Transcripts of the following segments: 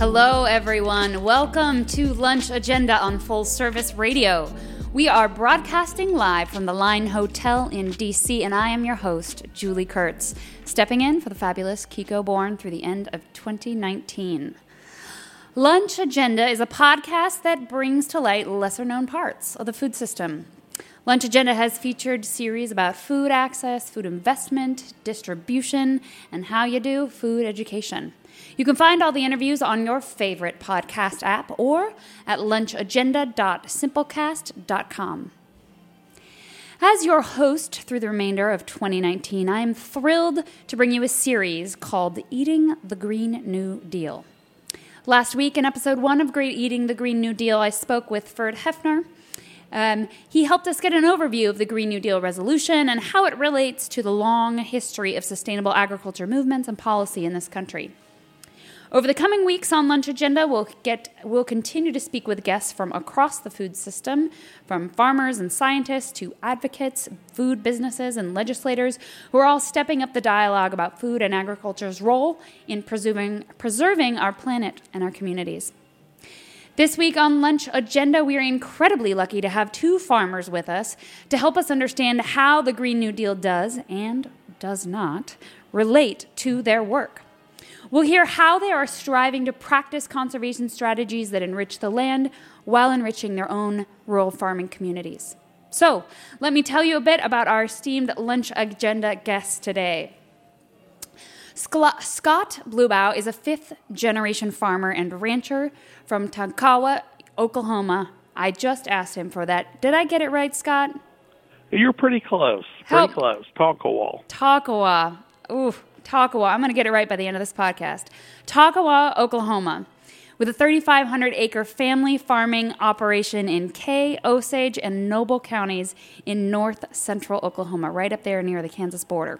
Hello, everyone. Welcome to Lunch Agenda on Full Service Radio. We are broadcasting live from the Line Hotel in DC, and I am your host, Julie Kurtz, stepping in for the fabulous Kiko Born through the end of 2019. Lunch Agenda is a podcast that brings to light lesser known parts of the food system. Lunch Agenda has featured series about food access, food investment, distribution, and how you do food education. You can find all the interviews on your favorite podcast app or at lunchagenda.simplecast.com. As your host through the remainder of 2019, I am thrilled to bring you a series called Eating the Green New Deal. Last week, in episode one of Great Eating the Green New Deal, I spoke with Ferd Hoefner. Um, he helped us get an overview of the Green New Deal resolution and how it relates to the long history of sustainable agriculture movements and policy in this country. Over the coming weeks on Lunch Agenda, we'll get we'll continue to speak with guests from across the food system, from farmers and scientists to advocates, food businesses and legislators who are all stepping up the dialogue about food and agriculture's role in preserving preserving our planet and our communities. This week on Lunch Agenda, we are incredibly lucky to have two farmers with us to help us understand how the Green New Deal does and does not relate to their work. We'll hear how they are striving to practice conservation strategies that enrich the land while enriching their own rural farming communities. So, let me tell you a bit about our esteemed lunch agenda guests today. Scott Blubaugh is a fifth generation farmer and rancher from Tonkawa, Oklahoma. I just asked him for that. Did I get it right, Scott? You're pretty close. Help. Pretty close. Tonkawa. Takawa. Ooh, Takawa. I'm going to get it right by the end of this podcast. Takawa, Oklahoma, with a 3,500 acre family farming operation in Kay, Osage, and Noble counties in north central Oklahoma, right up there near the Kansas border.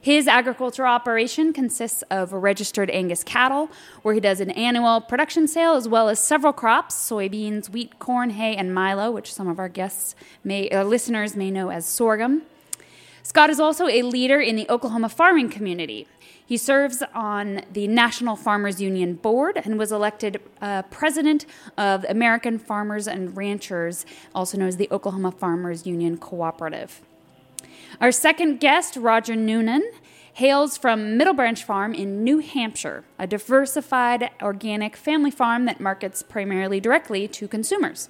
His agriculture operation consists of registered Angus cattle, where he does an annual production sale as well as several crops soybeans, wheat, corn, hay, and milo, which some of our guests may, uh, listeners may know as sorghum. Scott is also a leader in the Oklahoma farming community. He serves on the National Farmers Union Board and was elected uh, president of American Farmers and Ranchers, also known as the Oklahoma Farmers Union Cooperative. Our second guest, Roger Noonan, hails from Middle Branch Farm in New Hampshire, a diversified organic family farm that markets primarily directly to consumers.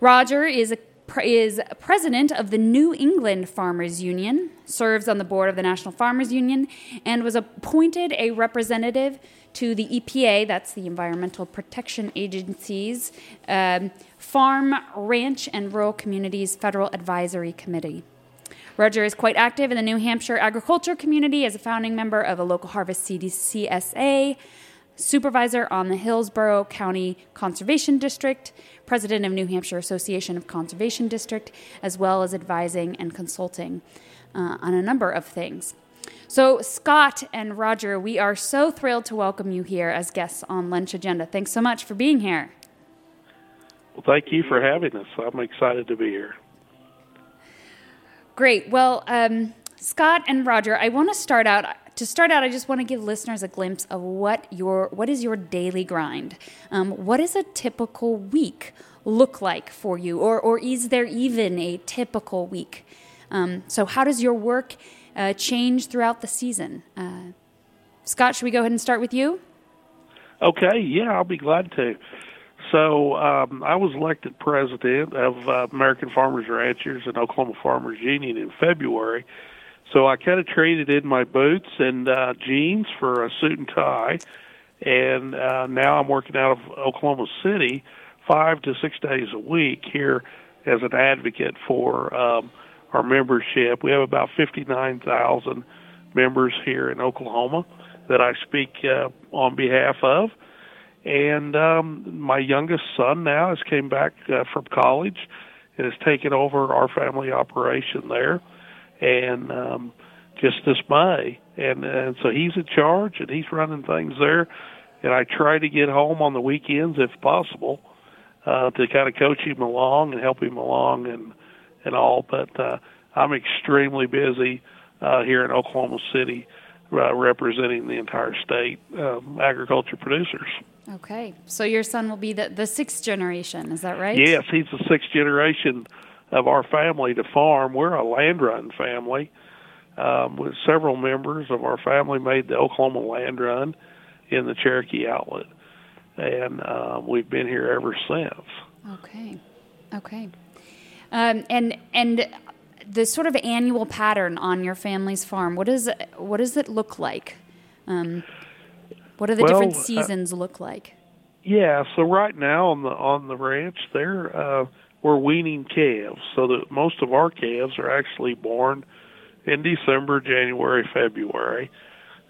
Roger is a is president of the New England Farmers Union, serves on the board of the National Farmers Union, and was appointed a representative to the EPA, that's the Environmental Protection Agency's um, Farm, Ranch, and Rural Communities Federal Advisory Committee. Roger is quite active in the New Hampshire agriculture community as a founding member of a local harvest CDCSA, supervisor on the Hillsborough County Conservation District, president of New Hampshire Association of Conservation District, as well as advising and consulting uh, on a number of things. So, Scott and Roger, we are so thrilled to welcome you here as guests on Lunch Agenda. Thanks so much for being here. Well, thank you for having us. I'm excited to be here. Great. Well, um, Scott and Roger, I want to start out. To start out, I just want to give listeners a glimpse of what your what is your daily grind. Um, what does a typical week look like for you, or or is there even a typical week? Um, so, how does your work uh, change throughout the season? Uh, Scott, should we go ahead and start with you? Okay, yeah, I'll be glad to. So um, I was elected president of uh, American Farmers Ranchers and Oklahoma Farmers Union in February. So I kind of traded in my boots and uh, jeans for a suit and tie, and uh, now I'm working out of Oklahoma City five to six days a week here as an advocate for um, our membership. We have about 59,000 members here in Oklahoma that I speak uh, on behalf of. And um, my youngest son now has came back uh, from college and has taken over our family operation there, and um, just this May, and and so he's in charge and he's running things there, and I try to get home on the weekends if possible, uh, to kind of coach him along and help him along and and all. But uh, I'm extremely busy uh, here in Oklahoma City, uh, representing the entire state um, agriculture producers. Okay, so your son will be the, the sixth generation, is that right? Yes, he's the sixth generation of our family to farm. We're a land run family. Um, with several members of our family made the Oklahoma land run in the Cherokee Outlet, and um, we've been here ever since. Okay, okay, um, and and the sort of annual pattern on your family's farm. What does what does it look like? Um, what do the Well, different uh, seasons look like? Yeah, so right now on the on the ranch there, uh, we're weaning calves. So that most of our calves are actually born in December, January, February,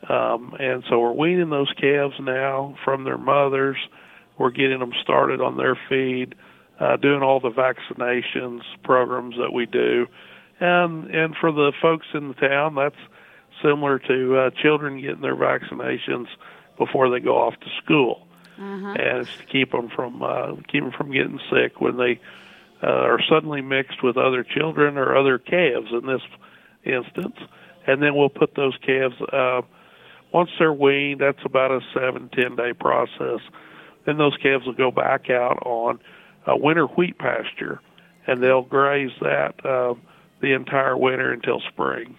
um, and so we're weaning those calves now from their mothers. We're getting them started on their feed, uh, doing all the vaccinations programs that we do, and and for the folks in the town, that's similar to uh, children getting their vaccinations before they go off to school and it's to keep them from uh, keep them from getting sick when they uh, are suddenly mixed with other children or other calves in this instance. And then we'll put those calves uh, once they're weaned. That's about a seven ten day process. Then those calves will go back out on a winter wheat pasture, and they'll graze that uh, the entire winter until spring.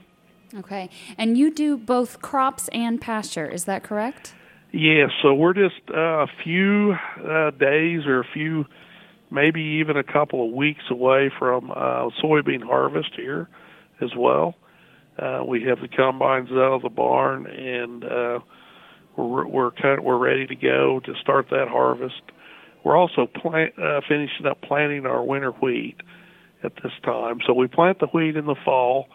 Okay, and you do both crops and pasture. Is that correct? Yeah, so we're just uh, a few uh, days or a few, maybe even a couple of weeks away from uh, soybean harvest here as well. Uh, we have the combines out of the barn, and uh, we're we're kind of, we're ready to go to start that harvest. We're also plant, uh, finishing up planting our winter wheat at this time. So we plant the wheat in the fall,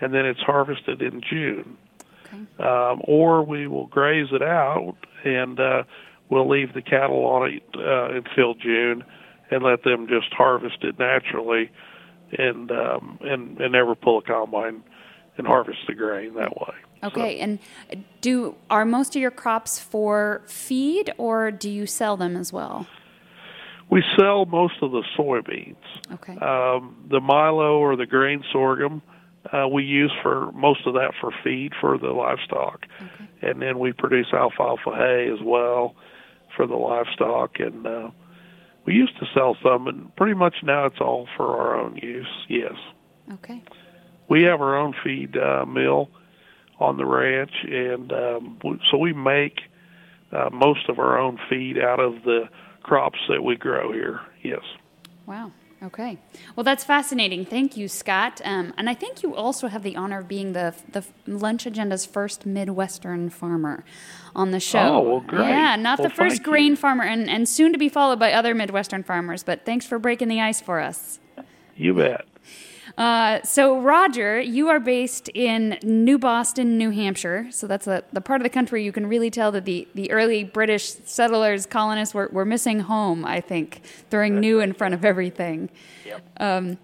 and then it's harvested in June Okay. um, or we will graze it out and uh, we'll leave the cattle on it uh, until June and let them just harvest it naturally and um, and and never pull a combine and harvest the grain that way. Okay, and do are most of your crops for feed, or do you sell them as well? We sell most of the soybeans. Okay. Um, the milo or the grain sorghum uh, we use for most of that for feed for the livestock, okay. and then we produce alfalfa hay as well for the livestock. And uh, we used to sell some, and pretty much now it's all for our own use. Yes, Okay. we have our own feed uh, mill on the ranch, and um, so we make uh, most of our own feed out of the crops that we grow here. Yes. Wow. Okay. Well, that's fascinating. Thank you, Scott. Um, and I think you also have the honor of being the the Lunch Agenda's first Midwestern farmer on the show. Oh, well, great. Yeah, not Well, the first thank you. grain farmer, and, and soon to be followed by other Midwestern farmers. But thanks for breaking the ice for us. You bet. Uh, so, Roger, you are based in New Boston, New Hampshire. So that's a, the part of the country you can really tell that the, the early British settlers, colonists were, were missing home, I think, throwing new in front of everything. Um,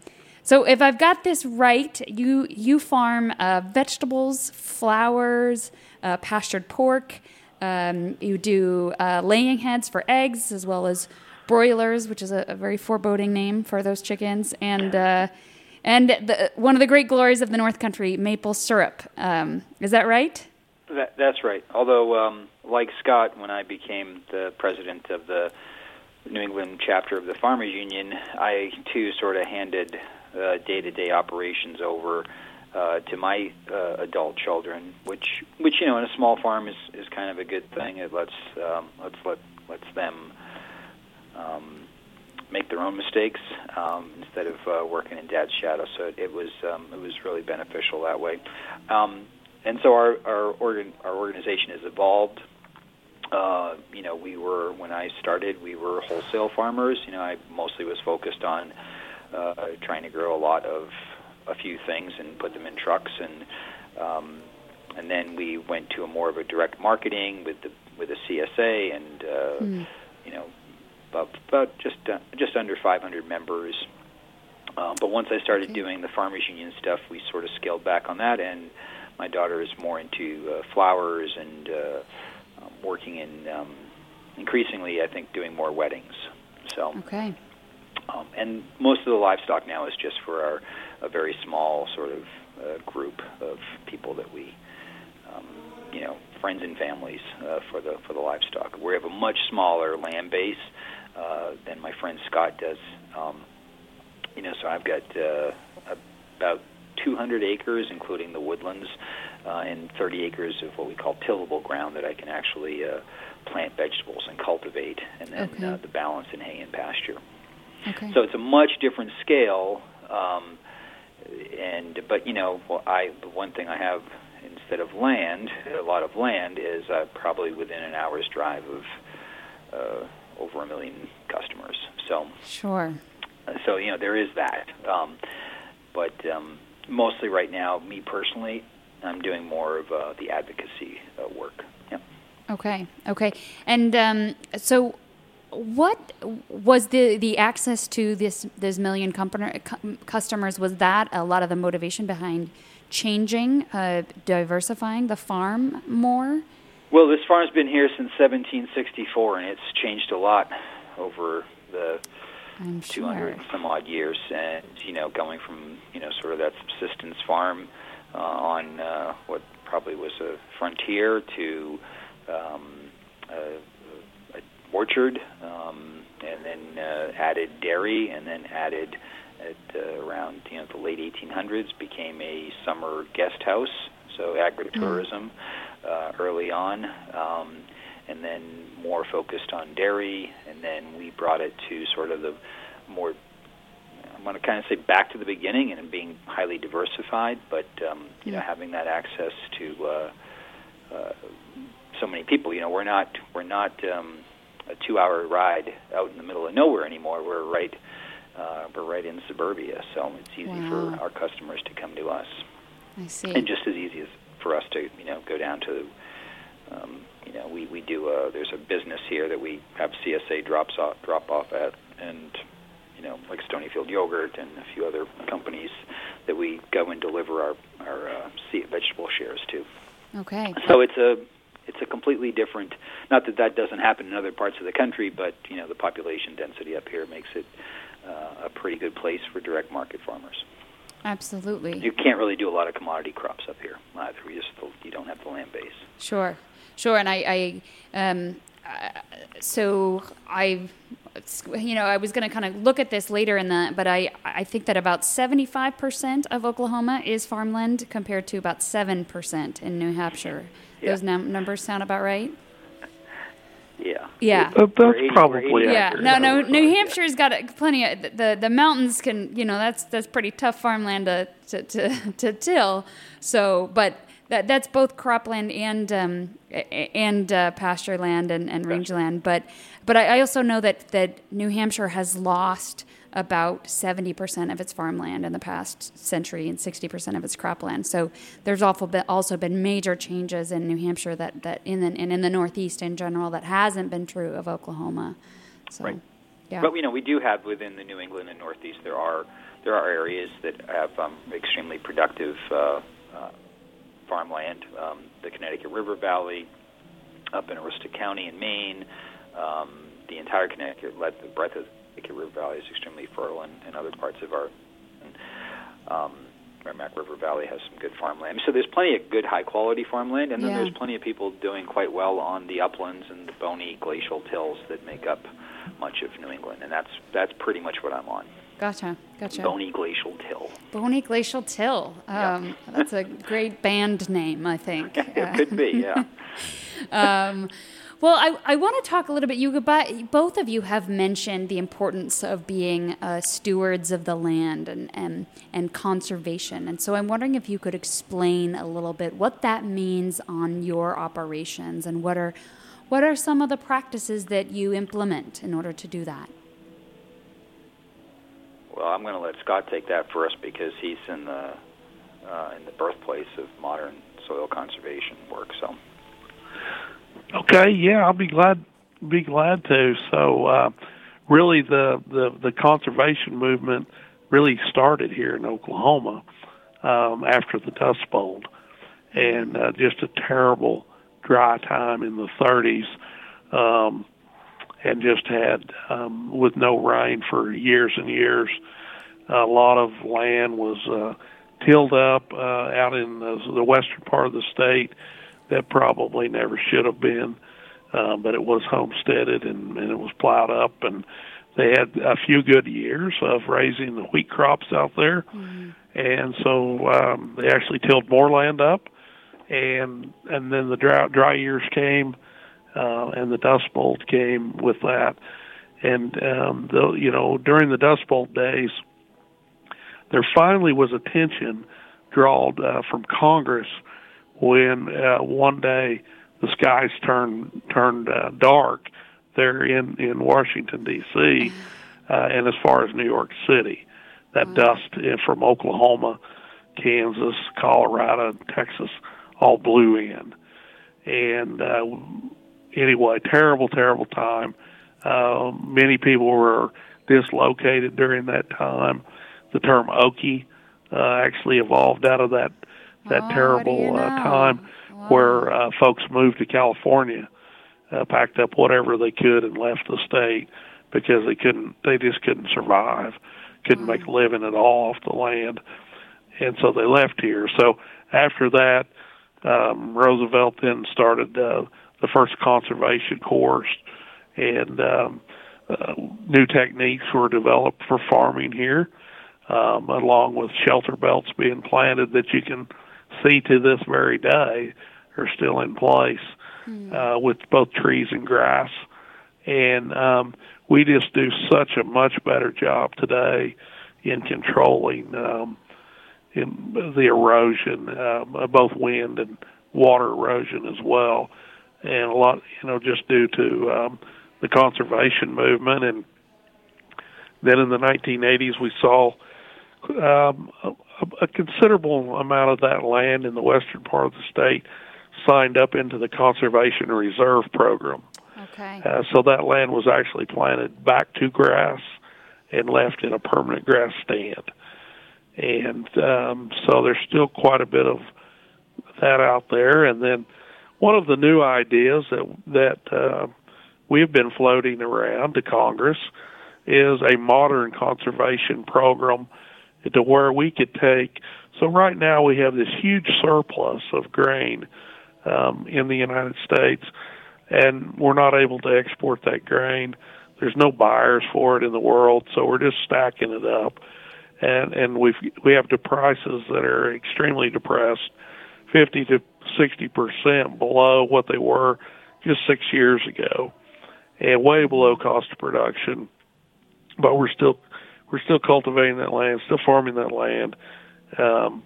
so, if I've got this right, you, you farm uh, vegetables, flowers, uh, pastured pork. Um, you do uh, laying heads for eggs as well as broilers, which is a, a very foreboding name for those chickens, and uh, and the, one of the great glories of the North Country, maple syrup. Um, is that right? That, that's right. Although, um, like Scott, when I became the president of the New England chapter of the Farmers Union, I too sort of handed uh, day-to-day operations over uh, to my uh, adult children, which, which you know, in a small farm is, is kind of a good thing. It lets um, lets let lets them um, make their own mistakes um, instead of uh, working in dad's shadow. So it, it was um, it was really beneficial that way. Um, and so our our, organ, our organization has evolved. Uh, you know, we were when I started, we were wholesale farmers. You know, I mostly was focused on uh, trying to grow a lot of a few things and put them in trucks and um, and then we went to a more of a direct marketing with the with a CSA and uh, you know about about just uh, just under 500 members. Um, but once I started Okay. doing the farmers union stuff, we sort of scaled back on that, and my daughter is more into uh, flowers and uh, um, working in um, increasingly, I think, doing more weddings. So, Okay. um, and most of the livestock now is just for our a very small sort of uh, group of people that we, um, you know, friends and families uh, for the for the livestock. We have a much smaller land base uh, than my friend Scott does. Um, you know, so I've got uh, about 200 acres, including the woodlands, uh, and 30 acres of what we call tillable ground that I can actually uh, plant vegetables and cultivate, and then Okay. uh, the balance in hay and pasture. Okay. So it's a much different scale. Um, and but you know, well, I the one thing I have instead of land, a lot of land is uh, probably within an hour's drive of uh, over a million customers. So sure. so you know there is that. Um, but um, mostly right now, me personally, I'm doing more of uh, the advocacy uh, work. Yeah. Okay. Okay. And um, so, what was the the access to this this million company, customers? Was that a lot of the motivation behind changing, uh, diversifying the farm more? Well, this farm's been here since 1764, and it's changed a lot over the I'm 200 sure. and some odd years, and you know, going from you know sort of that subsistence farm uh, on uh, what probably was a frontier to um, a, a orchard, um, and then uh, added dairy, and then added at uh, around you know the late 1800s became a summer guest house, so agritourism uh, early on. Um, and then more focused on dairy, and then we brought it to sort of the more I'm going to kind of say back to the beginning and being highly diversified, but um, you know having that access to uh, uh, so many people. You know, we're not we're not um, a two-hour ride out in the middle of nowhere anymore. We're right uh, we're right in suburbia, so it's easy Wow. for our customers to come to us, I see. and just as easy as for us to you know go down to. Um, you know, we we do. A, there's a business here that we have CSA drops off drop off at, and you know, like Stonyfield Yogurt and a few other companies that we go and deliver our our uh, vegetable shares to. okay. So it's a it's a completely different. Not that that doesn't happen in other parts of the country, but you know, the population density up here makes it uh, a pretty good place for direct market farmers. Absolutely. You can't really do a lot of commodity crops up here either. You just you don't have the land base. Sure, sure. And I, I um, uh, so I, you know, I was going to kind of look at this later in the, but I, I think that about seventy-five percent of Oklahoma is farmland compared to about seven percent in New Hampshire. Yeah. Those num- numbers sound about right. Yeah. Yeah. Uh, that's 80 probably 80 Yeah, acres no, no. New. Hampshire's got a, plenty of the the mountains can you know that's that's pretty tough farmland to to to, to till. So, but that that's both cropland and um, and uh, pasture land and, and rangeland. But but I, I also know that that New Hampshire has lost about seventy percent of its farmland in the past century and sixty percent of its cropland. So there's also been major changes in New Hampshire that that in the and in the Northeast in general that hasn't been true of Oklahoma. So, Right. yeah. But you know, we do have within the New England and Northeast there are there are areas that have um, extremely productive uh, uh, farmland. Um, the Connecticut River Valley, up in Aroostook County in Maine, um, the entire Connecticut, the breadth of the River Valley is extremely fertile, and, and other parts of our um, Merrimack River Valley has some good farmland. So there's plenty of good, high quality farmland, and then Yeah. there's plenty of people doing quite well on the uplands and the bony glacial tills that make up much of New England, and that's that's pretty much what I'm on. Gotcha. Gotcha. Bony glacial till. Bony Glacial Till. Um, That's a great band name, I think. it could be, yeah. Um, well, I, I want to talk a little bit. You both of you have mentioned the importance of being uh, stewards of the land and, and and conservation, and so I'm wondering if you could explain a little bit what that means on your operations and what are what are some of the practices that you implement in order to do that. Well, I'm going to let Scott take that first because he's in the uh, in the birthplace of modern soil conservation work. So, Okay, yeah, I'll be glad be glad to. So, uh, really, the, the the conservation movement really started here in Oklahoma um, after the Dust Bowl, and uh, just a terrible dry time in the 30s, um, and just had um, with no rain for years and years. A lot of land was uh, tilled up uh, out in the, the western part of the state that probably never should have been, uh, but it was homesteaded and, and it was plowed up, and they had a few good years of raising the wheat crops out there, mm-hmm. and so um, they actually tilled more land up, and and then the dry dry years came, uh, and the Dust Bowl came with that, and um, the you know during the Dust Bowl days, there finally was attention drawn uh, from Congress when uh, one day the skies turned turned uh, dark there in in Washington D.C. Uh, and as far as New York City, that dust from Oklahoma, Kansas, Colorado, Texas, all blew in, and uh, anyway, terrible, terrible time. Uh, many people were dislocated during that time. The term Okie uh, actually evolved out of that that Oh, terrible you uh, time Wow. where uh, folks moved to California, uh, packed up whatever they could and left the state because they couldn't, they just couldn't survive, couldn't make a living at all off the land, and so they left here. So after that, um, Roosevelt then started uh, the first conservation course, and um, uh, new techniques were developed for farming here, um, along with shelter belts being planted that you can see to this very day are still in place uh, with both trees and grass. And um, we just do such a much better job today in controlling um, in the erosion, uh, both wind and water erosion as well, and a lot, you know, just due to um, the conservation movement. And then in the 1980s, we saw um, a, a considerable amount of that land in the western part of the state signed up into the Conservation Reserve Program. Okay. Uh, so that land was actually planted back to grass and left in a permanent grass stand. And um, so there's still quite a bit of that out there. And then one of the new ideas that that uh, we've been floating around to Congress is a modern conservation program to where we could take. So right now we have this huge surplus of grain um, in the United States, and we're not able to export that grain. There's no buyers for it in the world, so we're just stacking it up, and and we we have the prices that are extremely depressed, fifty to sixty percent below what they were just six years ago, and way below cost of production. But we're still we're still cultivating that land, still farming that land. Um,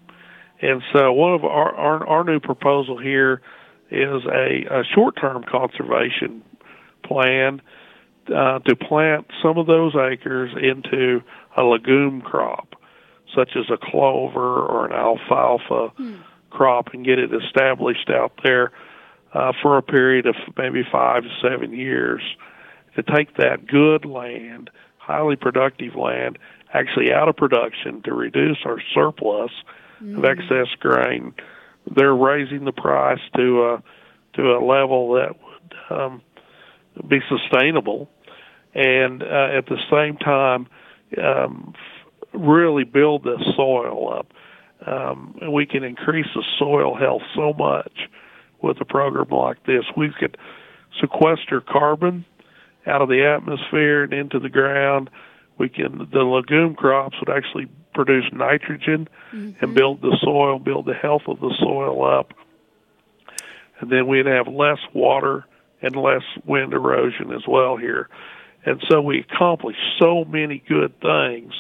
and so one of our, our, our new proposal here is a, a short-term conservation plan uh, to plant some of those acres into a legume crop, such as a clover or an alfalfa crop, and get it established out there uh, for a period of maybe five to seven years to take that good land, highly productive land, actually out of production to reduce our surplus of excess grain. They're raising the price to a to a level that would um, be sustainable, and uh, at the same time, um, really build the soil up. Um, and we can increase the soil health so much with a program like this. We could sequester carbon out of the atmosphere and into the ground. We can the legume crops would actually produce nitrogen and build the soil, build the health of the soil up. And then we'd have less water and less wind erosion as well here. And so we accomplish so many good things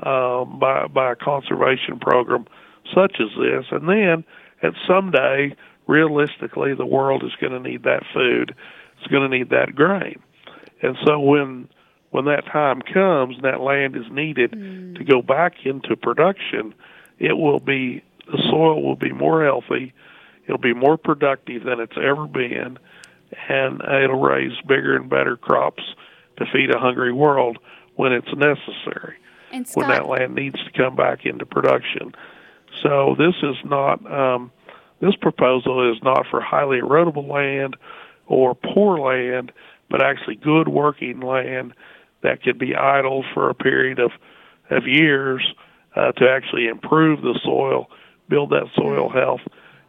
um, by by a conservation program such as this. And then at someday, realistically, the world is going to need that food. It's going to need that grain. And so when when that time comes and that land is needed to go back into production, it will be the soil will be more healthy, it'll be more productive than it's ever been, and it'll raise bigger and better crops to feed a hungry world when it's necessary, And when that land needs to come back into production. So this is not um, this proposal is not for highly erodible land or poor land, but actually good working land that could be idle for a period of of years uh, to actually improve the soil, build that soil health,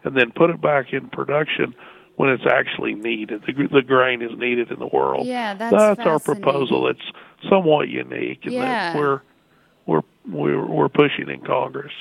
and then put it back in production when it's actually needed. The, the grain is needed in the world. Yeah, that's our proposal. It's somewhat unique in Yeah. that we're we're we're we're pushing in Congress.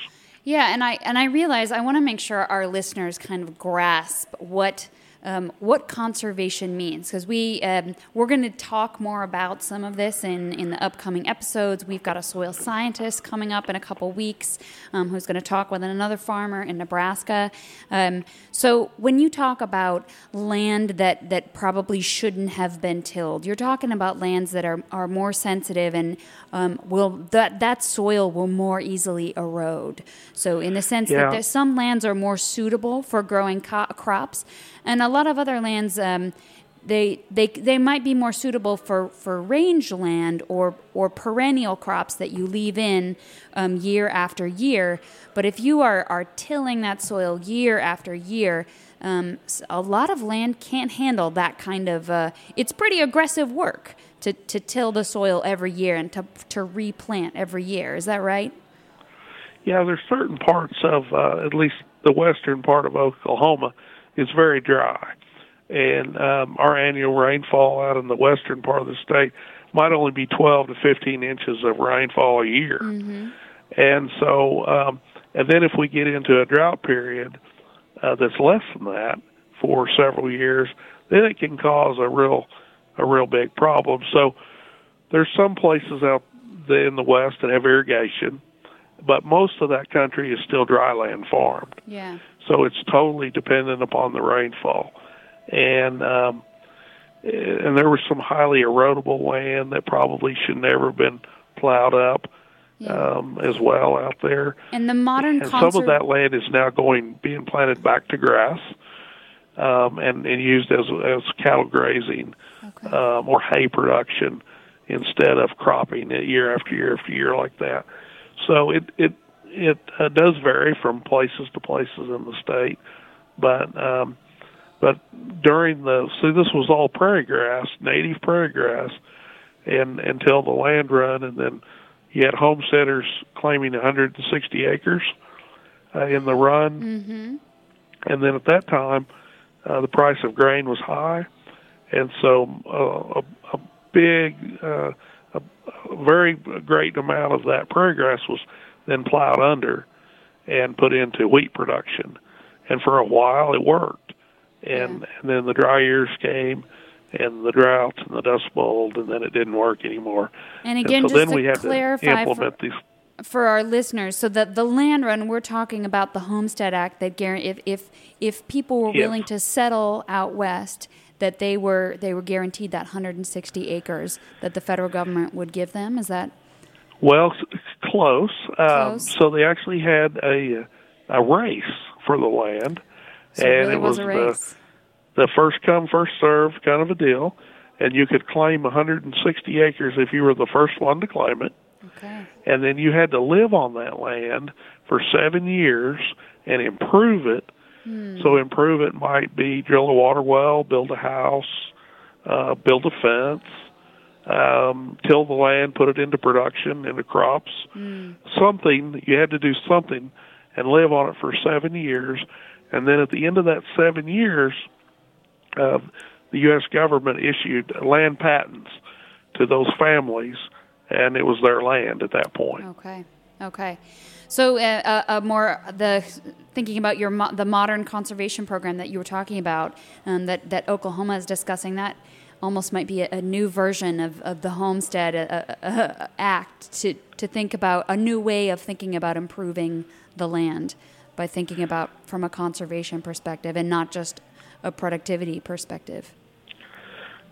Yeah, and I and I realize I want to make sure our listeners kind of grasp what um, what conservation means because we um, we're going to talk more about some of this in in the upcoming episodes. We've got a soil scientist coming up in a couple weeks um, who's going to talk with another farmer in Nebraska. Um, so when you talk about land that that probably shouldn't have been tilled, you're talking about lands that are are more sensitive and um, will that that soil will more easily erode. So in the sense Yeah. that some lands are more suitable for growing co- crops, and a lot of other lands. Um, they, they, they might be more suitable for, for range land or, or perennial crops that you leave in um, year after year. But if you are, are tilling that soil year after year, um, a lot of land can't handle that kind of. Uh, it's pretty aggressive work to, to till the soil every year and to, to replant every year. Is that right? Yeah, there's certain parts of uh, at least the western part of Oklahoma is very dry, and um, our annual rainfall out in the western part of the state might only be 12 to 15 inches of rainfall a year, and so um, and then if we get into a drought period uh, that's less than that for several years, then it can cause a real a real big problem. So there's some places out there in the west that have irrigation, but most of that country is still dryland farmed. Yeah. So it's totally dependent upon the rainfall. And um and there was some highly erodible land that probably should never have been plowed up um as well out there. And the modern And some of that land is now going being planted back to grass, um, and, and used as as cattle grazing Okay. um, or hay production instead of cropping it year after year after year like that. So it it it uh, does vary from places to places in the state, but um, but during the see this was all prairie grass, native prairie grass, and until the land run, and then you had homesteaders claiming 160 acres uh, in the run, Mm-hmm. and then at that time, uh, the price of grain was high, and so uh, a, a big, uh, a, a very great amount of that prairie grass was then plowed under and put into wheat production, and for a while it worked, and and then the dry years came. And the drought and the dust bowl, and then it didn't work anymore. And again, so just then to we had clarify to for- these for our listeners, so that the land run, we're talking about the Homestead Act that guar- if if if people were Yes. willing to settle out west, that they were they were guaranteed that 160 acres that the federal government would give them. Is that Well, s- close. Um, so they actually had a a race for the land, so it and really it was, a the the first come first served kind of a deal, and you could claim 160 acres if you were the first one to claim it, okay. and then you had to live on that land for seven years and improve it. Hmm. So improve it might be drill a water well, build a house, uh, build a fence, um, till the land, put it into production, into crops. Something you had to do something and live on it for seven years, and then at the end of that seven years, uh, the U.S. government issued land patents to those families, and it was their land at that point. Okay. Okay. So, uh, uh, uh, more the thinking about your mo- the modern conservation program that you were talking about, um, that that Oklahoma is discussing, that almost might be a, a new version of, of the Homestead Act to to think about a new way of thinking about improving the land by thinking about from a conservation perspective and not just a productivity perspective.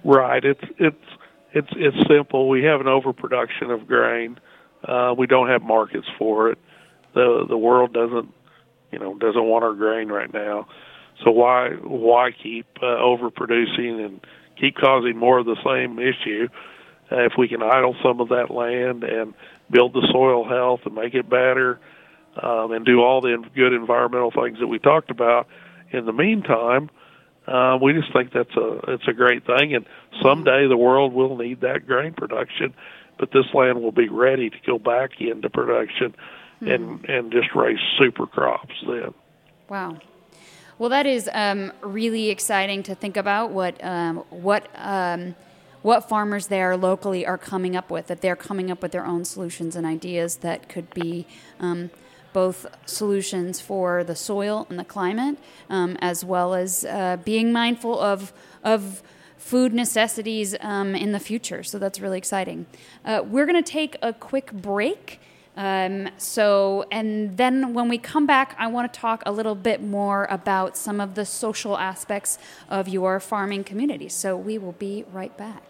Right. It's it's it's it's simple. We have an overproduction of grain. Uh, we don't have markets for it. The the world doesn't you know doesn't want our grain right now. So why why keep uh, overproducing and keep causing more of the same issue? Uh, if we can idle some of that land and build the soil health and make it better, um, and do all the good environmental things that we talked about. In the meantime, uh, we just think that's a it's a great thing, and someday the world will need that grain production, but this land will be ready to go back into production, mm-hmm. and and just raise super crops then. Wow. Well, that is um, really exciting to think about what um, what um, what farmers there locally are coming up with. That they're coming up with their own solutions and ideas that could be um, both solutions for the soil and the climate, um, as well as uh, being mindful of of food necessities um, in the future. So that's really exciting. Uh, we're going to take a quick break. Um, so, and then when we come back, I want to talk a little bit more about some of the social aspects of your farming community. So, we will be right back.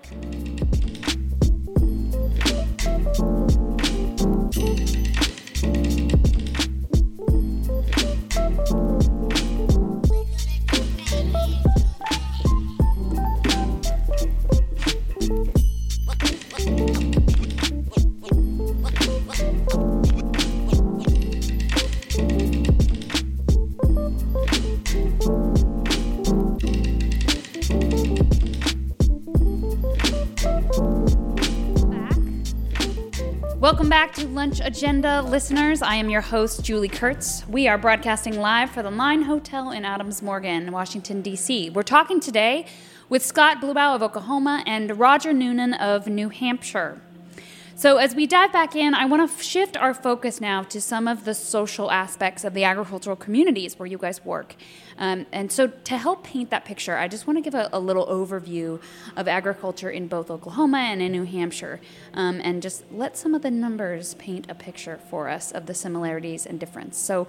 Lunch Agenda, listeners. I am your host, Julie Kurtz. We are broadcasting live for the Line Hotel in Adams Morgan, Washington, D.C. We're talking today with Scott Blubaugh of Oklahoma and Roger Noonan of New Hampshire. So, as we dive back in, I want to shift our focus now to some of the social aspects of the agricultural communities where you guys work. Um, and so, to help paint that picture, I just want to give a, a, little overview of agriculture in both Oklahoma and in New Hampshire, um, and just let some of the numbers paint a picture for us of the similarities and difference. So,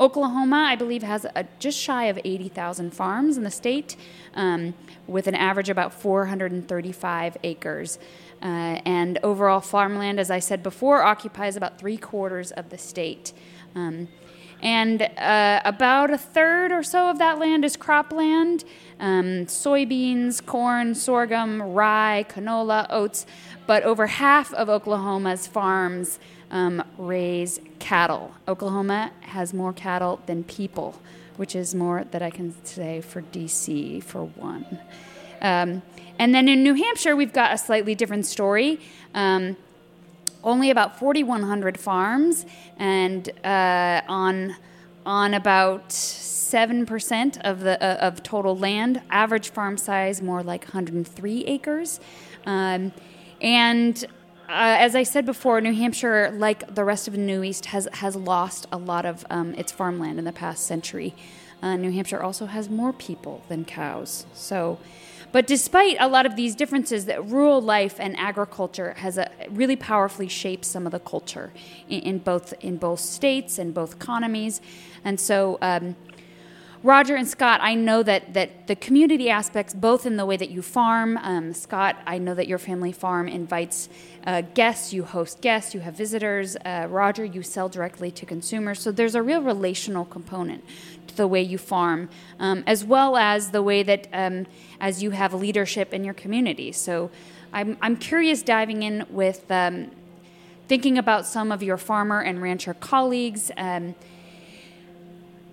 Oklahoma, I believe, has a, just shy of 80,000 farms in the state, um, with an average about 435 acres. Uh, and overall farmland, as I said before, occupies about three quarters of the state. Um, and uh, about a third or so of that land is cropland um, soybeans, corn, sorghum, rye, canola, oats. But over half of Oklahoma's farms um, raise cattle. Oklahoma has more cattle than people, which is more that I can say for DC, for one. Um, and then in New Hampshire, we've got a slightly different story. Um, only about 4,100 farms, and uh, on on about seven percent of the uh, of total land. Average farm size more like 103 acres, um, and uh, as I said before, New Hampshire, like the rest of the New East, has has lost a lot of um, its farmland in the past century. Uh, New Hampshire also has more people than cows, so but despite a lot of these differences, that rural life and agriculture has a, really powerfully shaped some of the culture in, in both in both states and both economies. And so, um, Roger and Scott, I know that that the community aspects, both in the way that you farm. Um, Scott, I know that your family farm invites uh, guests, you host guests, you have visitors. Uh, Roger, you sell directly to consumers. So there's a real relational component the way you farm, um, as well as the way that um, as you have leadership in your community. So I'm, I'm curious diving in with um, thinking about some of your farmer and rancher colleagues.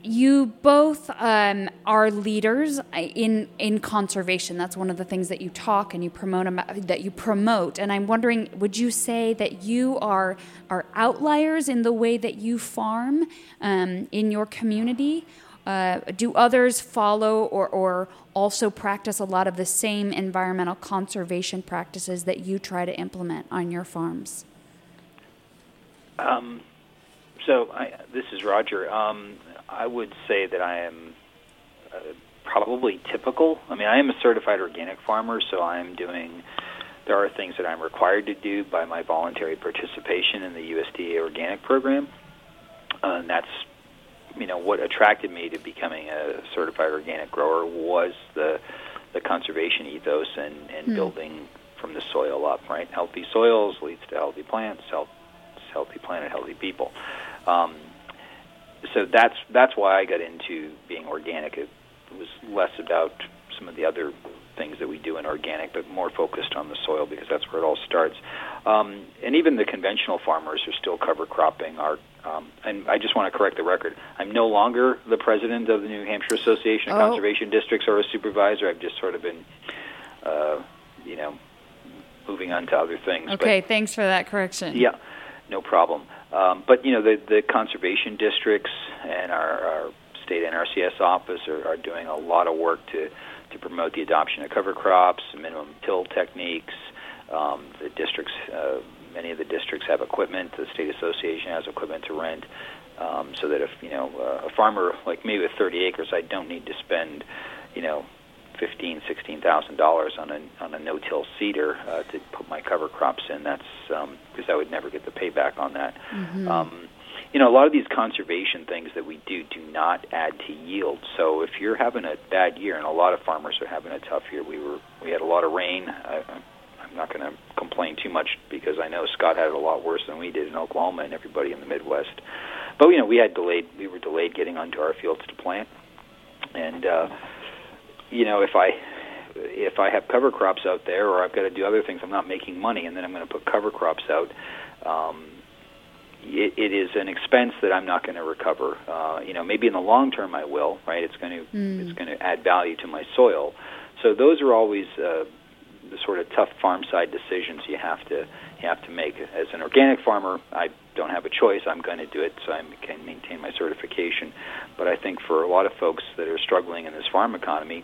You both um, are leaders in in conservation. That's one of the things that you talk and you promote that you promote. And I'm wondering, would you say that you are are outliers in the way that you farm um, in your community, uh, do others follow or, or also practice a lot of the same environmental conservation practices that you try to implement on your farms? Um, so, I, this is Roger. Um, I would say that I am uh, probably typical. I mean, I am a certified organic farmer, so I'm doing. There are things that I'm required to do by my voluntary participation in the USDA organic program, uh, and that's you know what attracted me to becoming a certified organic grower was the the conservation ethos and and mm. building from the soil up. Right, healthy soils leads to healthy plants, health, healthy planet, healthy people. Um, so that's that's why I got into being organic. It was less about some of the other things that we do in organic, but more focused on the soil because that's where it all starts. Um, and even the conventional farmers are still cover cropping. Our um, and I just want to correct the record. I'm no longer the president of the New Hampshire Association of Oh. Conservation Districts or a supervisor. I've just sort of been, uh, you know, moving on to other things. But- Okay, thanks for that correction. yeah, no problem. Um, but you know, the the conservation districts and our, our state NRCS office are, are doing a lot of work to to promote the adoption of cover crops, minimum till techniques. Um, the districts, uh, many of the districts have equipment. The state association has equipment to rent. Um, so that if you know uh, a farmer like me with 30 acres, I don't need to spend, you know, fifteen, sixteen thousand dollars on a on a no-till seeder uh, to put my cover crops in. That's um, because I would never get the payback on that. Um, you know, a lot of these conservation things that we do do not add to yield. So if you're having a bad year, and a lot of farmers are having a tough year, we were we had a lot of rain. I, I'm not going to complain too much because I know Scott had it a lot worse than we did in Oklahoma and everybody in the Midwest. But you know, we had delayed. We were delayed getting onto our fields to plant, and uh, you know, if I if I have cover crops out there, or I've got to do other things, I'm not making money, and then I'm going to put cover crops out. Um, it, it is an expense that I'm not going to recover. Uh, you know, maybe in the long term I will. Right? It's going to it's going to add value to my soil. So those are always uh, the sort of tough farm side decisions you have to you have to make. As an organic farmer, I don't have a choice. I'm going to do it so I can maintain my certification. But I think for a lot of folks that are struggling in this farm economy,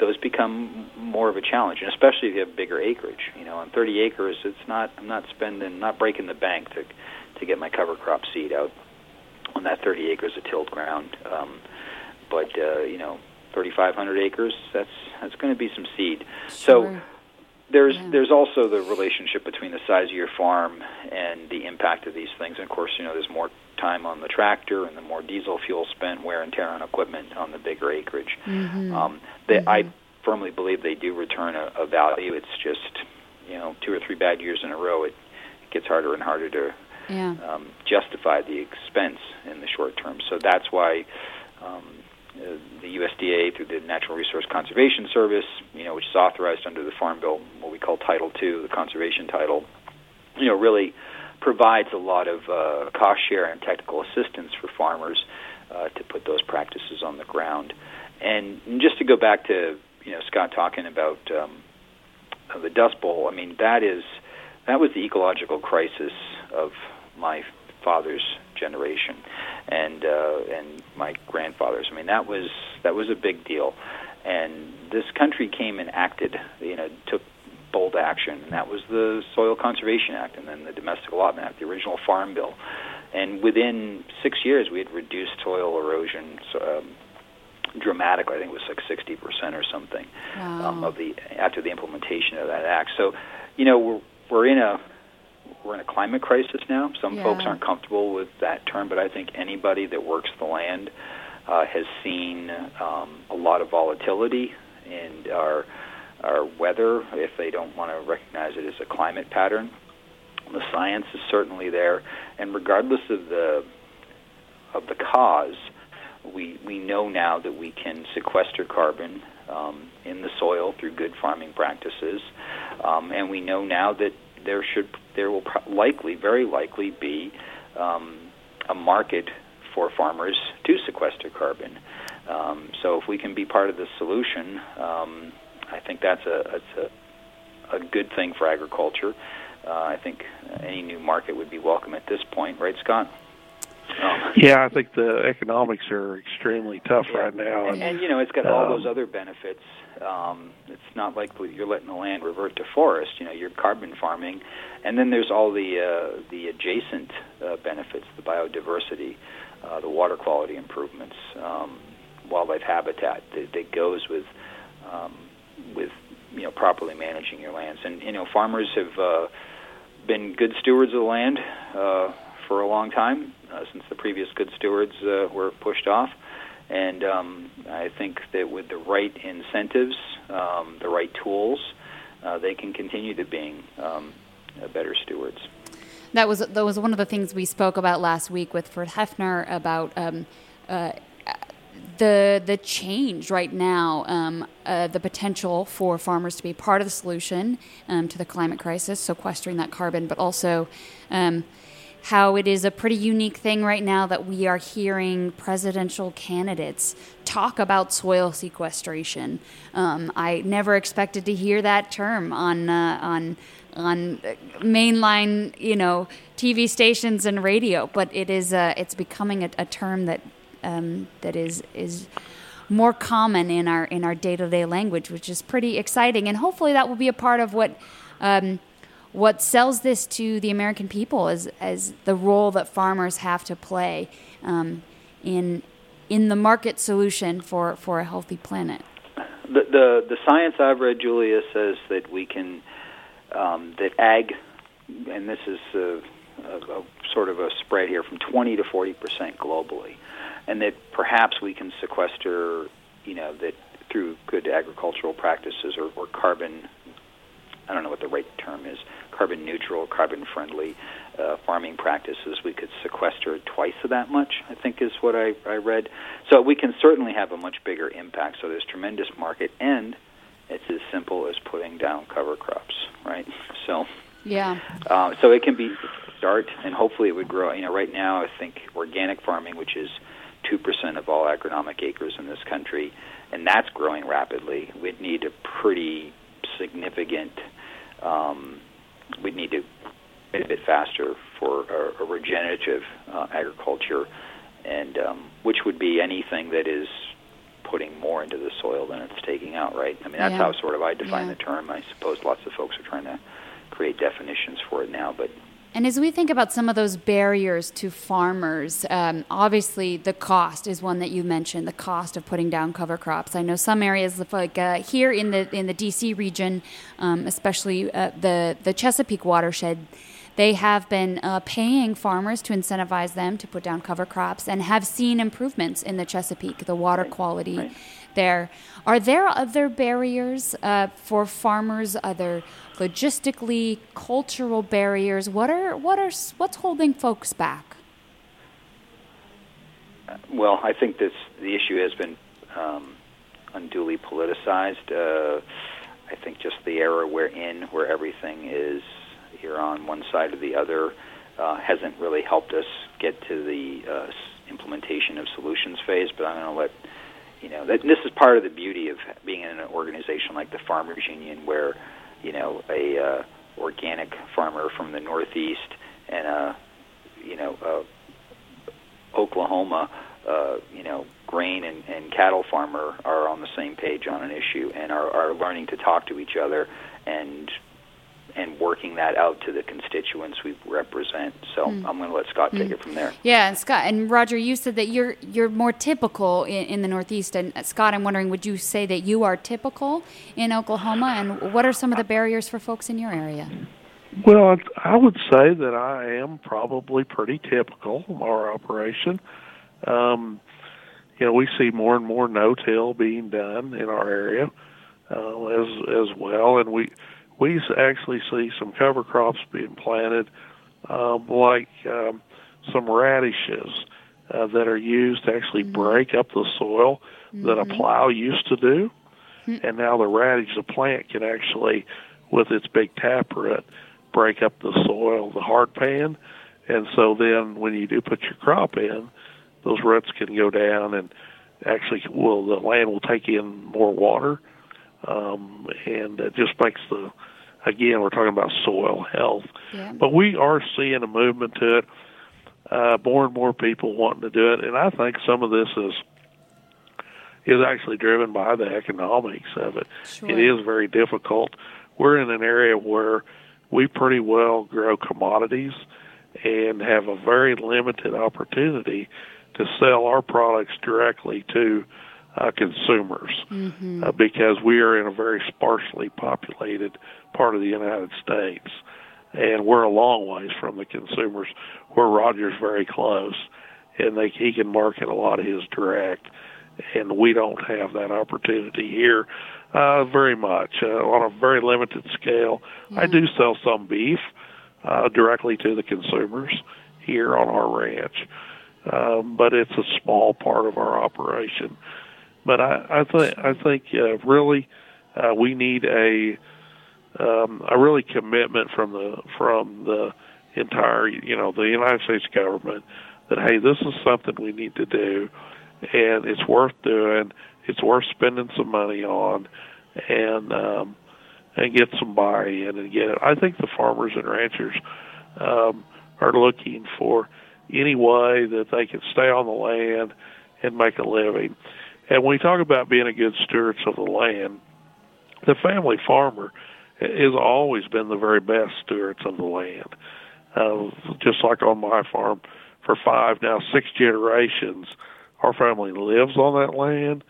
those become more of a challenge, and especially if you have bigger acreage. You know, on 30 acres, it's not. I'm not spending, not breaking the bank to to get my cover crop seed out on that 30 acres of tilled ground. Um, but uh, you know, 3,500 acres, that's that's going to be some seed. So there's Yeah. there's also the relationship between the size of your farm and the impact of these things. And of course, you know, there's more time on the tractor and the more diesel fuel spent, wear and tear on equipment on the bigger acreage. Mm-hmm. Um, they, I firmly believe they do return a, a value. It's just you know two or three bad years in a row, it, it gets harder and harder to Yeah. um, justify the expense in the short term. So that's why um, the USDA, through the Natural Resource Conservation Service, you know, which is authorized under the Farm Bill, what we call Title II, the conservation title, you know, really provides a lot of uh, cost share and technical assistance for farmers uh, to put those practices on the ground. And just to go back to you know Scott talking about um, the Dust Bowl, I mean that is that was the ecological crisis of my father's generation and uh, and my grandfather's. I mean that was that was a big deal, and this country came and acted, you know, took bold action, and that was the Soil Conservation Act, and then the Domestic Allotment Act, the original Farm Bill, and within six years we had reduced soil erosion. So, um, dramatically. I think it was like 60% or something um, of the after the implementation of that act. So, you know, we're we're in a we're in a climate crisis now. Some Yeah. folks aren't comfortable with that term, but I think anybody that works the land uh, has seen um, a lot of volatility in our our weather. If they don't want to recognize it as a climate pattern, the science is certainly there, and regardless of the of the cause, we we know now that we can sequester carbon um, in the soil through good farming practices, um, and we know now that there should there will pro- likely, very likely, be um, a market for farmers to sequester carbon. Um, so if we can be part of the solution, um, I think that's a that's a, a good thing for agriculture. Uh, I think any new market would be welcome at this point, right, Scott? Yeah, I think the economics are extremely tough Yeah. right now. And, And, and you know, it's got all Um, those other benefits. Um, it's not like you're letting the land revert to forest. You know, you're carbon farming, and then there's all the uh, the adjacent uh, benefits, the biodiversity, uh, the water quality improvements, um, wildlife habitat that, that goes with um, with you know properly managing your lands. And you know, farmers have uh, been good stewards of the land uh, for a long time uh, since the previous good stewards uh, were pushed off. And um, I think that with the right incentives, um, the right tools, uh, they can continue to being um, uh, better stewards. That was that was one of the things we spoke about last week with Ferd Hoefner about um, uh, the the change right now, um, uh, the potential for farmers to be part of the solution um, to the climate crisis, sequestering that carbon, but also um, how it is a pretty unique thing right now that we are hearing presidential candidates talk about soil sequestration. Um, I never expected to hear that term on uh, on on mainline, you know, TV stations and radio, but it is uh, it's becoming a, a term that um, that is is more common in our in our day to day language, which is pretty exciting, and hopefully that will be a part of what. Um, what sells this to the American people is, as the role that farmers have to play um, in in the market solution for, for a healthy planet. The, the the science I've read, Julia, says that we can um, that ag, and this is a, a, a sort of a spread here from 20 to 40 percent globally and that perhaps we can sequester, you know, that through good agricultural practices or, or carbon, I don't know what the right term is, carbon neutral, carbon friendly uh, farming practices, we could sequester twice of that much, I think is what I, I read. So we can certainly have a much bigger impact. So there's tremendous market, and it's as simple as putting down cover crops, right? So yeah. Uh, so it can be start, and hopefully it would grow. You know, right now I think organic farming, which is 2% of all agronomic acres in this country, and that's growing rapidly. We'd need a pretty significant, um, we'd need to a bit faster for a, a regenerative uh, agriculture, and um, which would be anything that is putting more into the soil than it's taking out, right? I mean, that's Yeah. how sort of I define Yeah. the term. I suppose lots of folks are trying to create definitions for it now, but And as we think about some of those barriers to farmers, um, obviously the cost is one that you mentioned. The cost of putting down cover crops. I know some areas, like uh, here in the in the DC region, um, especially uh, the the Chesapeake watershed, they have been uh, paying farmers to incentivize them to put down cover crops and have seen improvements in the Chesapeake, the water quality right. There. Are there other barriers uh, for farmers? Other logistically, cultural barriers? What are what are what's holding folks back? Well, I think this the issue has been um, unduly politicized. Uh, I think just the era we're in, where everything is you're on one side or the other, uh, hasn't really helped us get to the uh, implementation of solutions phase. But I'm going to let you know that this is part of the beauty of being in an organization like the Farmers Union, where you know a uh, organic farmer from the Northeast and a you know a Oklahoma, uh, you know, grain and, and cattle farmer are on the same page on an issue and are, are learning to talk to each other and and working that out to the constituents we represent. So I'm going to let Scott take it from there. Yeah, and Scott and Roger, you said that you're you're more typical in, in the Northeast, and uh, Scott, I'm wondering, would you say that you are typical in Oklahoma, and what are some of the barriers for folks in your area? Well, I would say that I am probably pretty typical of our operation. Um, you know, we see more and more no-till being done in our area uh, as as well, and we we actually see some cover crops being planted, um, like um, some radishes uh, that are used to actually break up the soil that a plow used to do, and now the radish, the plant, can actually, with its big taproot, break up the soil, the hard pan, and so then when you do put your crop in, those roots can go down and actually will the land will take in more water, um, and it just makes the again we're talking about soil health, Yeah. but we are seeing a movement to it. Uh, more and more people wanting to do it, and I think some of this is is actually driven by the economics of it. Sure. It is very difficult. We're in an area where we pretty well grow commodities and have a very limited opportunity to sell our products directly to uh, consumers uh, because we are in a very sparsely populated part of the United States. And we're a long ways from the consumers, where Roger's very close, and they, he can market a lot of his direct and we don't have that opportunity here uh, very much uh, on a very limited scale. I do sell some beef uh, directly to the consumers here on our ranch, um, but it's a small part of our operation. But I, I think I think uh, really uh, we need a um, a really commitment from the from the entire you know the United States government that hey this is something we need to do and it's worth doing it's worth spending some money on and um, and get some buy-in and get it. I think the farmers and ranchers um, are looking for any way that they can stay on the land and make a living. And when we talk about being a good stewards of the land, the family farmer has always been the very best stewards of the land. Uh, just like on my farm, for five now six generations, our family lives on that land.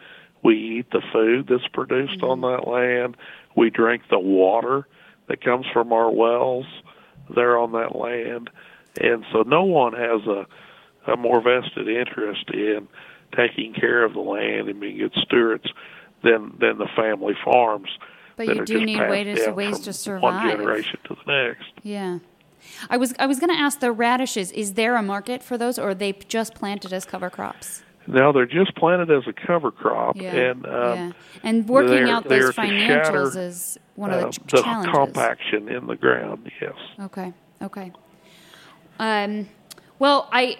We eat the food that's produced mm-hmm. on that land. We drink the water that comes from our wells there on that land. And so no one has a, a more vested interest in taking care of the land and being good stewards than than the family farms. But you do need ways to, ways to survive. One generation to the next. Yeah. I was I was going to ask the radishes. Is there a market for those, or are they just planted as cover crops? No, they're just planted as a cover crop, yeah, and um, yeah. and working out those financials is one of the, uh, ch- the challenges. compaction in the ground. Yes. Okay. Okay. Um, well, I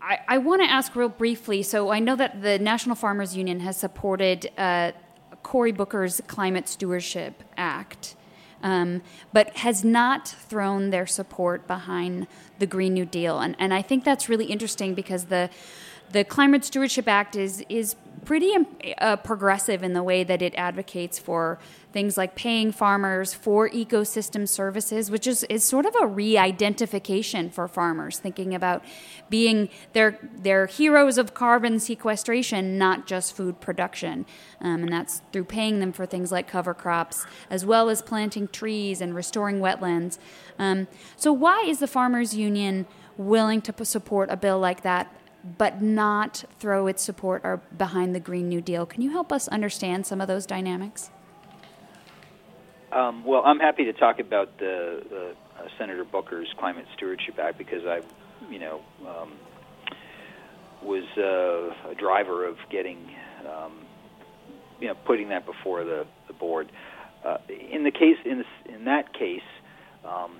I, I want to ask real briefly. So I know that the National Farmers Union has supported uh, Cory Booker's Climate Stewardship Act, um, but has not thrown their support behind the Green New Deal. And, and I think that's really interesting because the the Climate Stewardship Act is is pretty um, uh, progressive in the way that it advocates for things like paying farmers for ecosystem services, which is, is sort of a re-identification for farmers, thinking about being their their heroes of carbon sequestration, not just food production, um, and that's through paying them for things like cover crops, as well as planting trees and restoring wetlands. Um, so, why is the farmers union willing to support a bill like that but not throw its support or behind the Green New Deal. Can you help us understand some of those dynamics? Um, well, I'm happy to talk about the, the uh, Senator Booker's Climate Stewardship Act because I, you know, um, was uh, a driver of getting, um, you know, putting that before the, the board. Uh, in the case, in, this, in that case, um,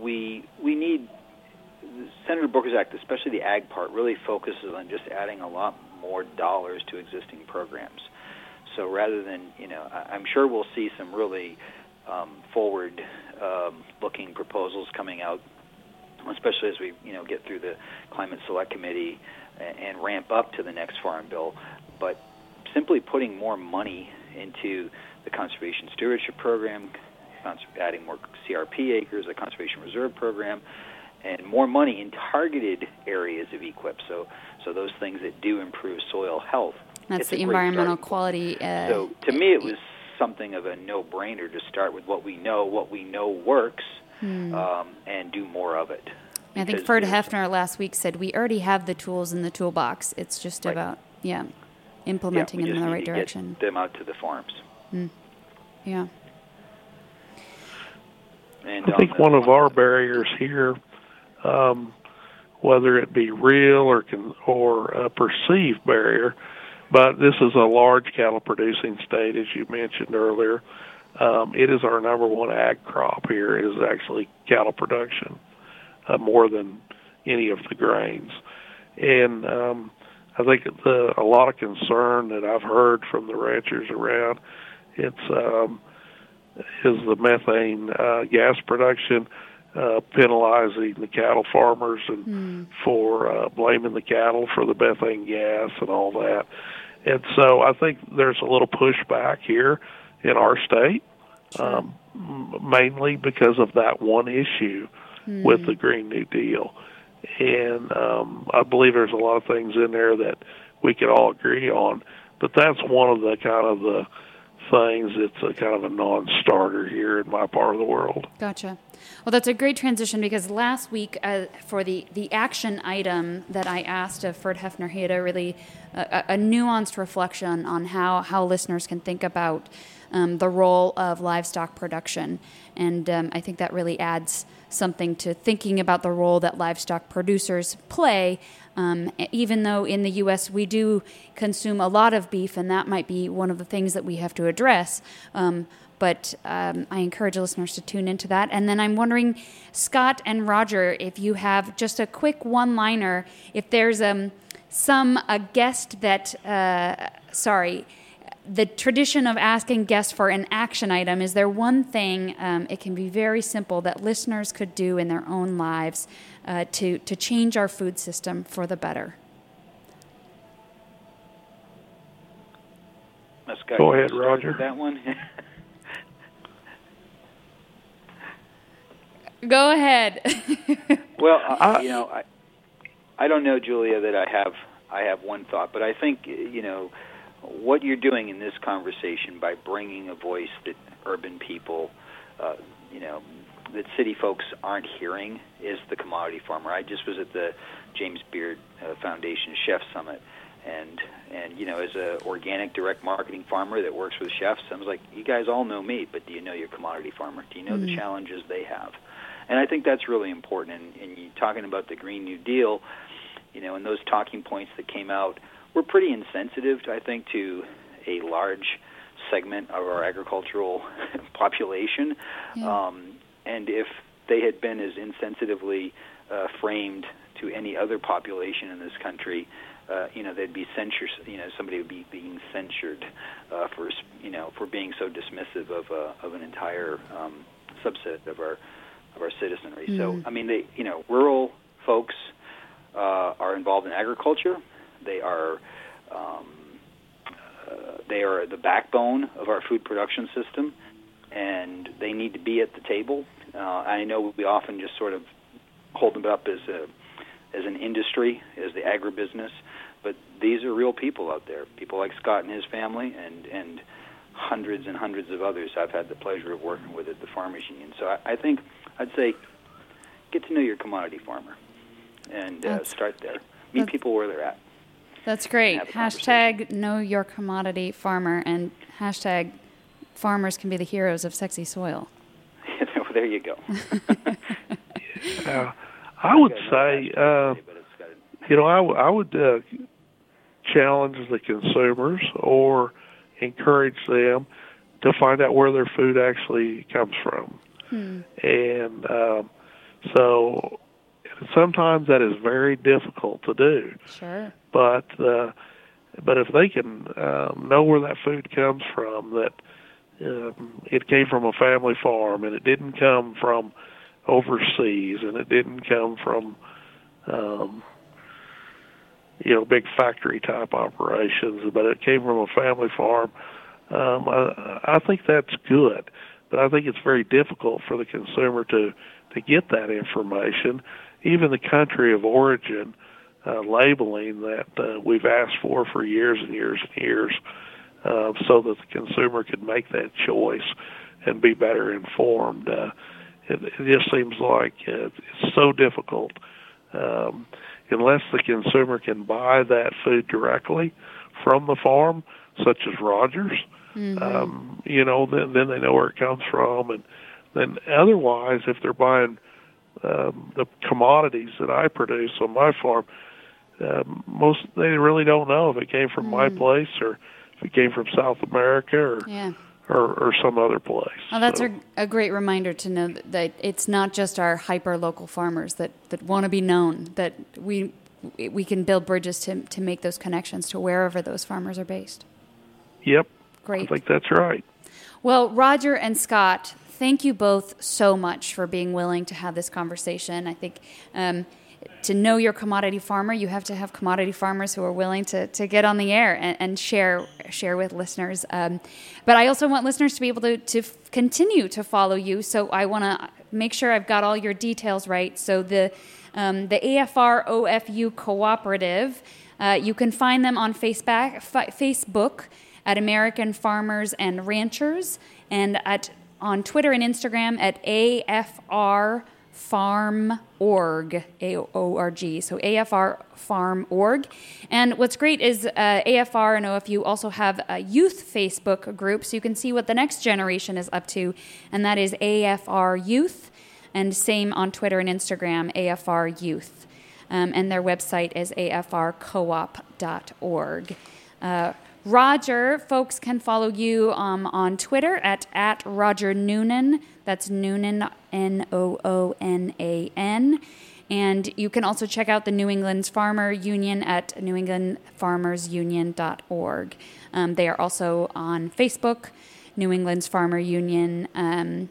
we we need Senator Booker's Act, especially the ag part, really focuses on just adding a lot more dollars to existing programs. So rather than, you know, I'm sure we'll see some really um, forward-looking um, proposals coming out, especially as we, you know, get through the Climate Select Committee and, and ramp up to the next Farm Bill. But simply putting more money into the Conservation Stewardship Program, adding more CRP acres, the Conservation Reserve Program, and more money in targeted areas of EQIP. So, so those things that do improve soil health. That's the environmental quality. Uh, so, to me, it was something of a no-brainer to start with what we know, what we know works, hmm. um, and do more of it. I think Ferd Hoefner last week said we already have the tools in the toolbox. It's just right. about yeah, implementing yeah, them in the right direction. them out to the farms. Mm. Yeah. And I think one of our barriers here um, whether it be real or or a perceived barrier. But this is a large cattle producing state, as you mentioned earlier. Um, it is our number one ag crop here. Is actually cattle production, uh, more than any of the grains. And um, I think the, a lot of concern that I've heard from the ranchers around it's um, is the methane uh, gas production uh, penalizing the cattle farmers and mm. for uh, blaming the cattle for the methane gas and all that. And so I think there's a little pushback here in our state, um, mainly because of that one issue mm. with the Green New Deal. And um, I believe there's a lot of things in there that we could all agree on, but that's one of the kind of the things it's a kind of a non-starter here in my part of the world. Gotcha. Well, that's a great transition because last week, uh, for the, the action item that I asked of Ferd Hoefner, he had a really uh, a nuanced reflection on how, how listeners can think about um, the role of livestock production. And um, I think that really adds something to thinking about the role that livestock producers play. Um, even though in the U.S. we do consume a lot of beef, and that might be one of the things that we have to address. Um, but um, I encourage listeners to tune into that. And then I'm wondering, Scott and Roger, if you have just a quick one liner, if there's um, some a guest that, uh, sorry, the tradition of asking guests for an action item, is there one thing, um, it can be very simple, that listeners could do in their own lives uh, to, to change our food system for the better? Go ahead, Roger. That one. Go ahead. well, uh, you know, I, I don't know, Julia, that I have I have one thought, but I think you know what you're doing in this conversation by bringing a voice that urban people, uh, you know, that city folks aren't hearing is the commodity farmer. I just was at the James Beard uh, Foundation Chef Summit, and and you know, as a organic direct marketing farmer that works with chefs, I was like, you guys all know me, but do you know your commodity farmer? Do you know mm-hmm. the challenges they have? And I think that's really important. And, and you talking about the Green New Deal, you know, and those talking points that came out were pretty insensitive, I think, to a large segment of our agricultural population. Yeah. Um, and if they had been as insensitively uh, framed to any other population in this country, uh, you know, they'd be censured. You know, somebody would be being censured uh, for, you know, for being so dismissive of uh, of an entire um, subset of our of our citizenry. Mm. So, I mean, they, you know, rural folks uh, are involved in agriculture. They are um, uh, they are the backbone of our food production system, and they need to be at the table. Uh, I know we often just sort of hold them up as a as an industry, as the agribusiness, but these are real people out there. People like Scott and his family, and and hundreds and hundreds of others I've had the pleasure of working with at the Farmers Union. So I, I think I'd say get to know your commodity farmer and uh, start there. Meet people where they're at. That's great. Hashtag know your commodity farmer and hashtag farmers can be the heroes of sexy soil. there you go. yeah. I would say, uh, you know, I, w- I would uh, challenge the consumers or encourage them to find out where their food actually comes from. Hmm. And um, so sometimes that is very difficult to do. Sure. But uh, but if they can um, know where that food comes from, that um, it came from a family farm and it didn't come from overseas and it didn't come from um, you know big factory type operations, but it came from a family farm. Um, I, I think that's good but I think it's very difficult for the consumer to to get that information. Even the country of origin uh, labeling that uh, we've asked for for years and years and years, uh, so that the consumer could make that choice and be better informed. Uh, it, it just seems like uh, it's so difficult um, unless the consumer can buy that food directly from the farm, such as Rogers. Uh, Mm-hmm. Um, you know, then then they know where it comes from, and then otherwise, if they're buying um, the commodities that I produce on my farm, uh, most they really don't know if it came from mm. my place or if it came from South America or yeah. or, or some other place. Well, that's so. a, a great reminder to know that, that it's not just our hyper local farmers that, that want to be known. That we we can build bridges to to make those connections to wherever those farmers are based. Yep, Great. I think that's right. Well, Roger and Scott, thank you both so much for being willing to have this conversation. I think um, to know your commodity farmer, you have to have commodity farmers who are willing to, to get on the air and, and share share with listeners. Um, but I also want listeners to be able to, to continue to follow you. So I want to make sure I've got all your details right. So the um, the AFR OFU Cooperative, uh, you can find them on Facebook. Facebook at American Farmers and Ranchers and at on Twitter and Instagram at AFR Farm Org, A O R G. So AFR Farm Org. And what's great is uh, AFR and OFU also have a youth Facebook group, so you can see what the next generation is up to, and that is AFR Youth. And same on Twitter and Instagram, AFR Youth. Um, and their website is afrcoop.org. Uh, Roger, folks can follow you um, on Twitter at, at Roger Noonan. That's Noonan, N O O N A N. And you can also check out the New England's Farmer Union at newenglandfarmersunion.org. Um, they are also on Facebook, New England's Farmer Union, um,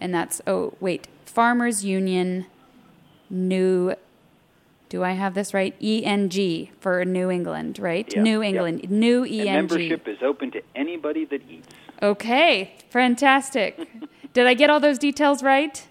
and that's, oh, wait, Farmers Union New do I have this right? ENG for New England, right? Yeah, New yep. England, New And ENG. membership is open to anybody that eats. Okay, fantastic. Did I get all those details right?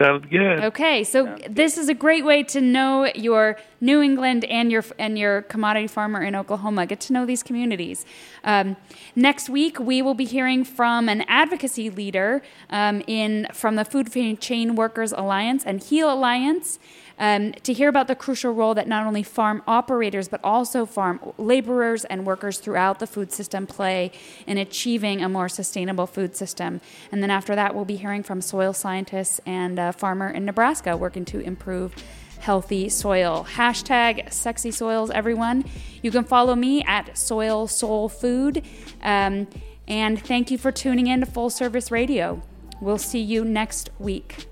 Sounds good. Okay, so this is a great way to know your New England and your and your commodity farmer in Oklahoma. Get to know these communities. Um, next week, we will be hearing from an advocacy leader um, in from the Food Chain Workers Alliance and Heal Alliance. Um, to hear about the crucial role that not only farm operators but also farm laborers and workers throughout the food system play in achieving a more sustainable food system. And then after that, we'll be hearing from soil scientists and a farmer in Nebraska working to improve healthy soil. Hashtag sexy soils, everyone. You can follow me at Soil Soul Food. Um, and thank you for tuning in to Full Service Radio. We'll see you next week.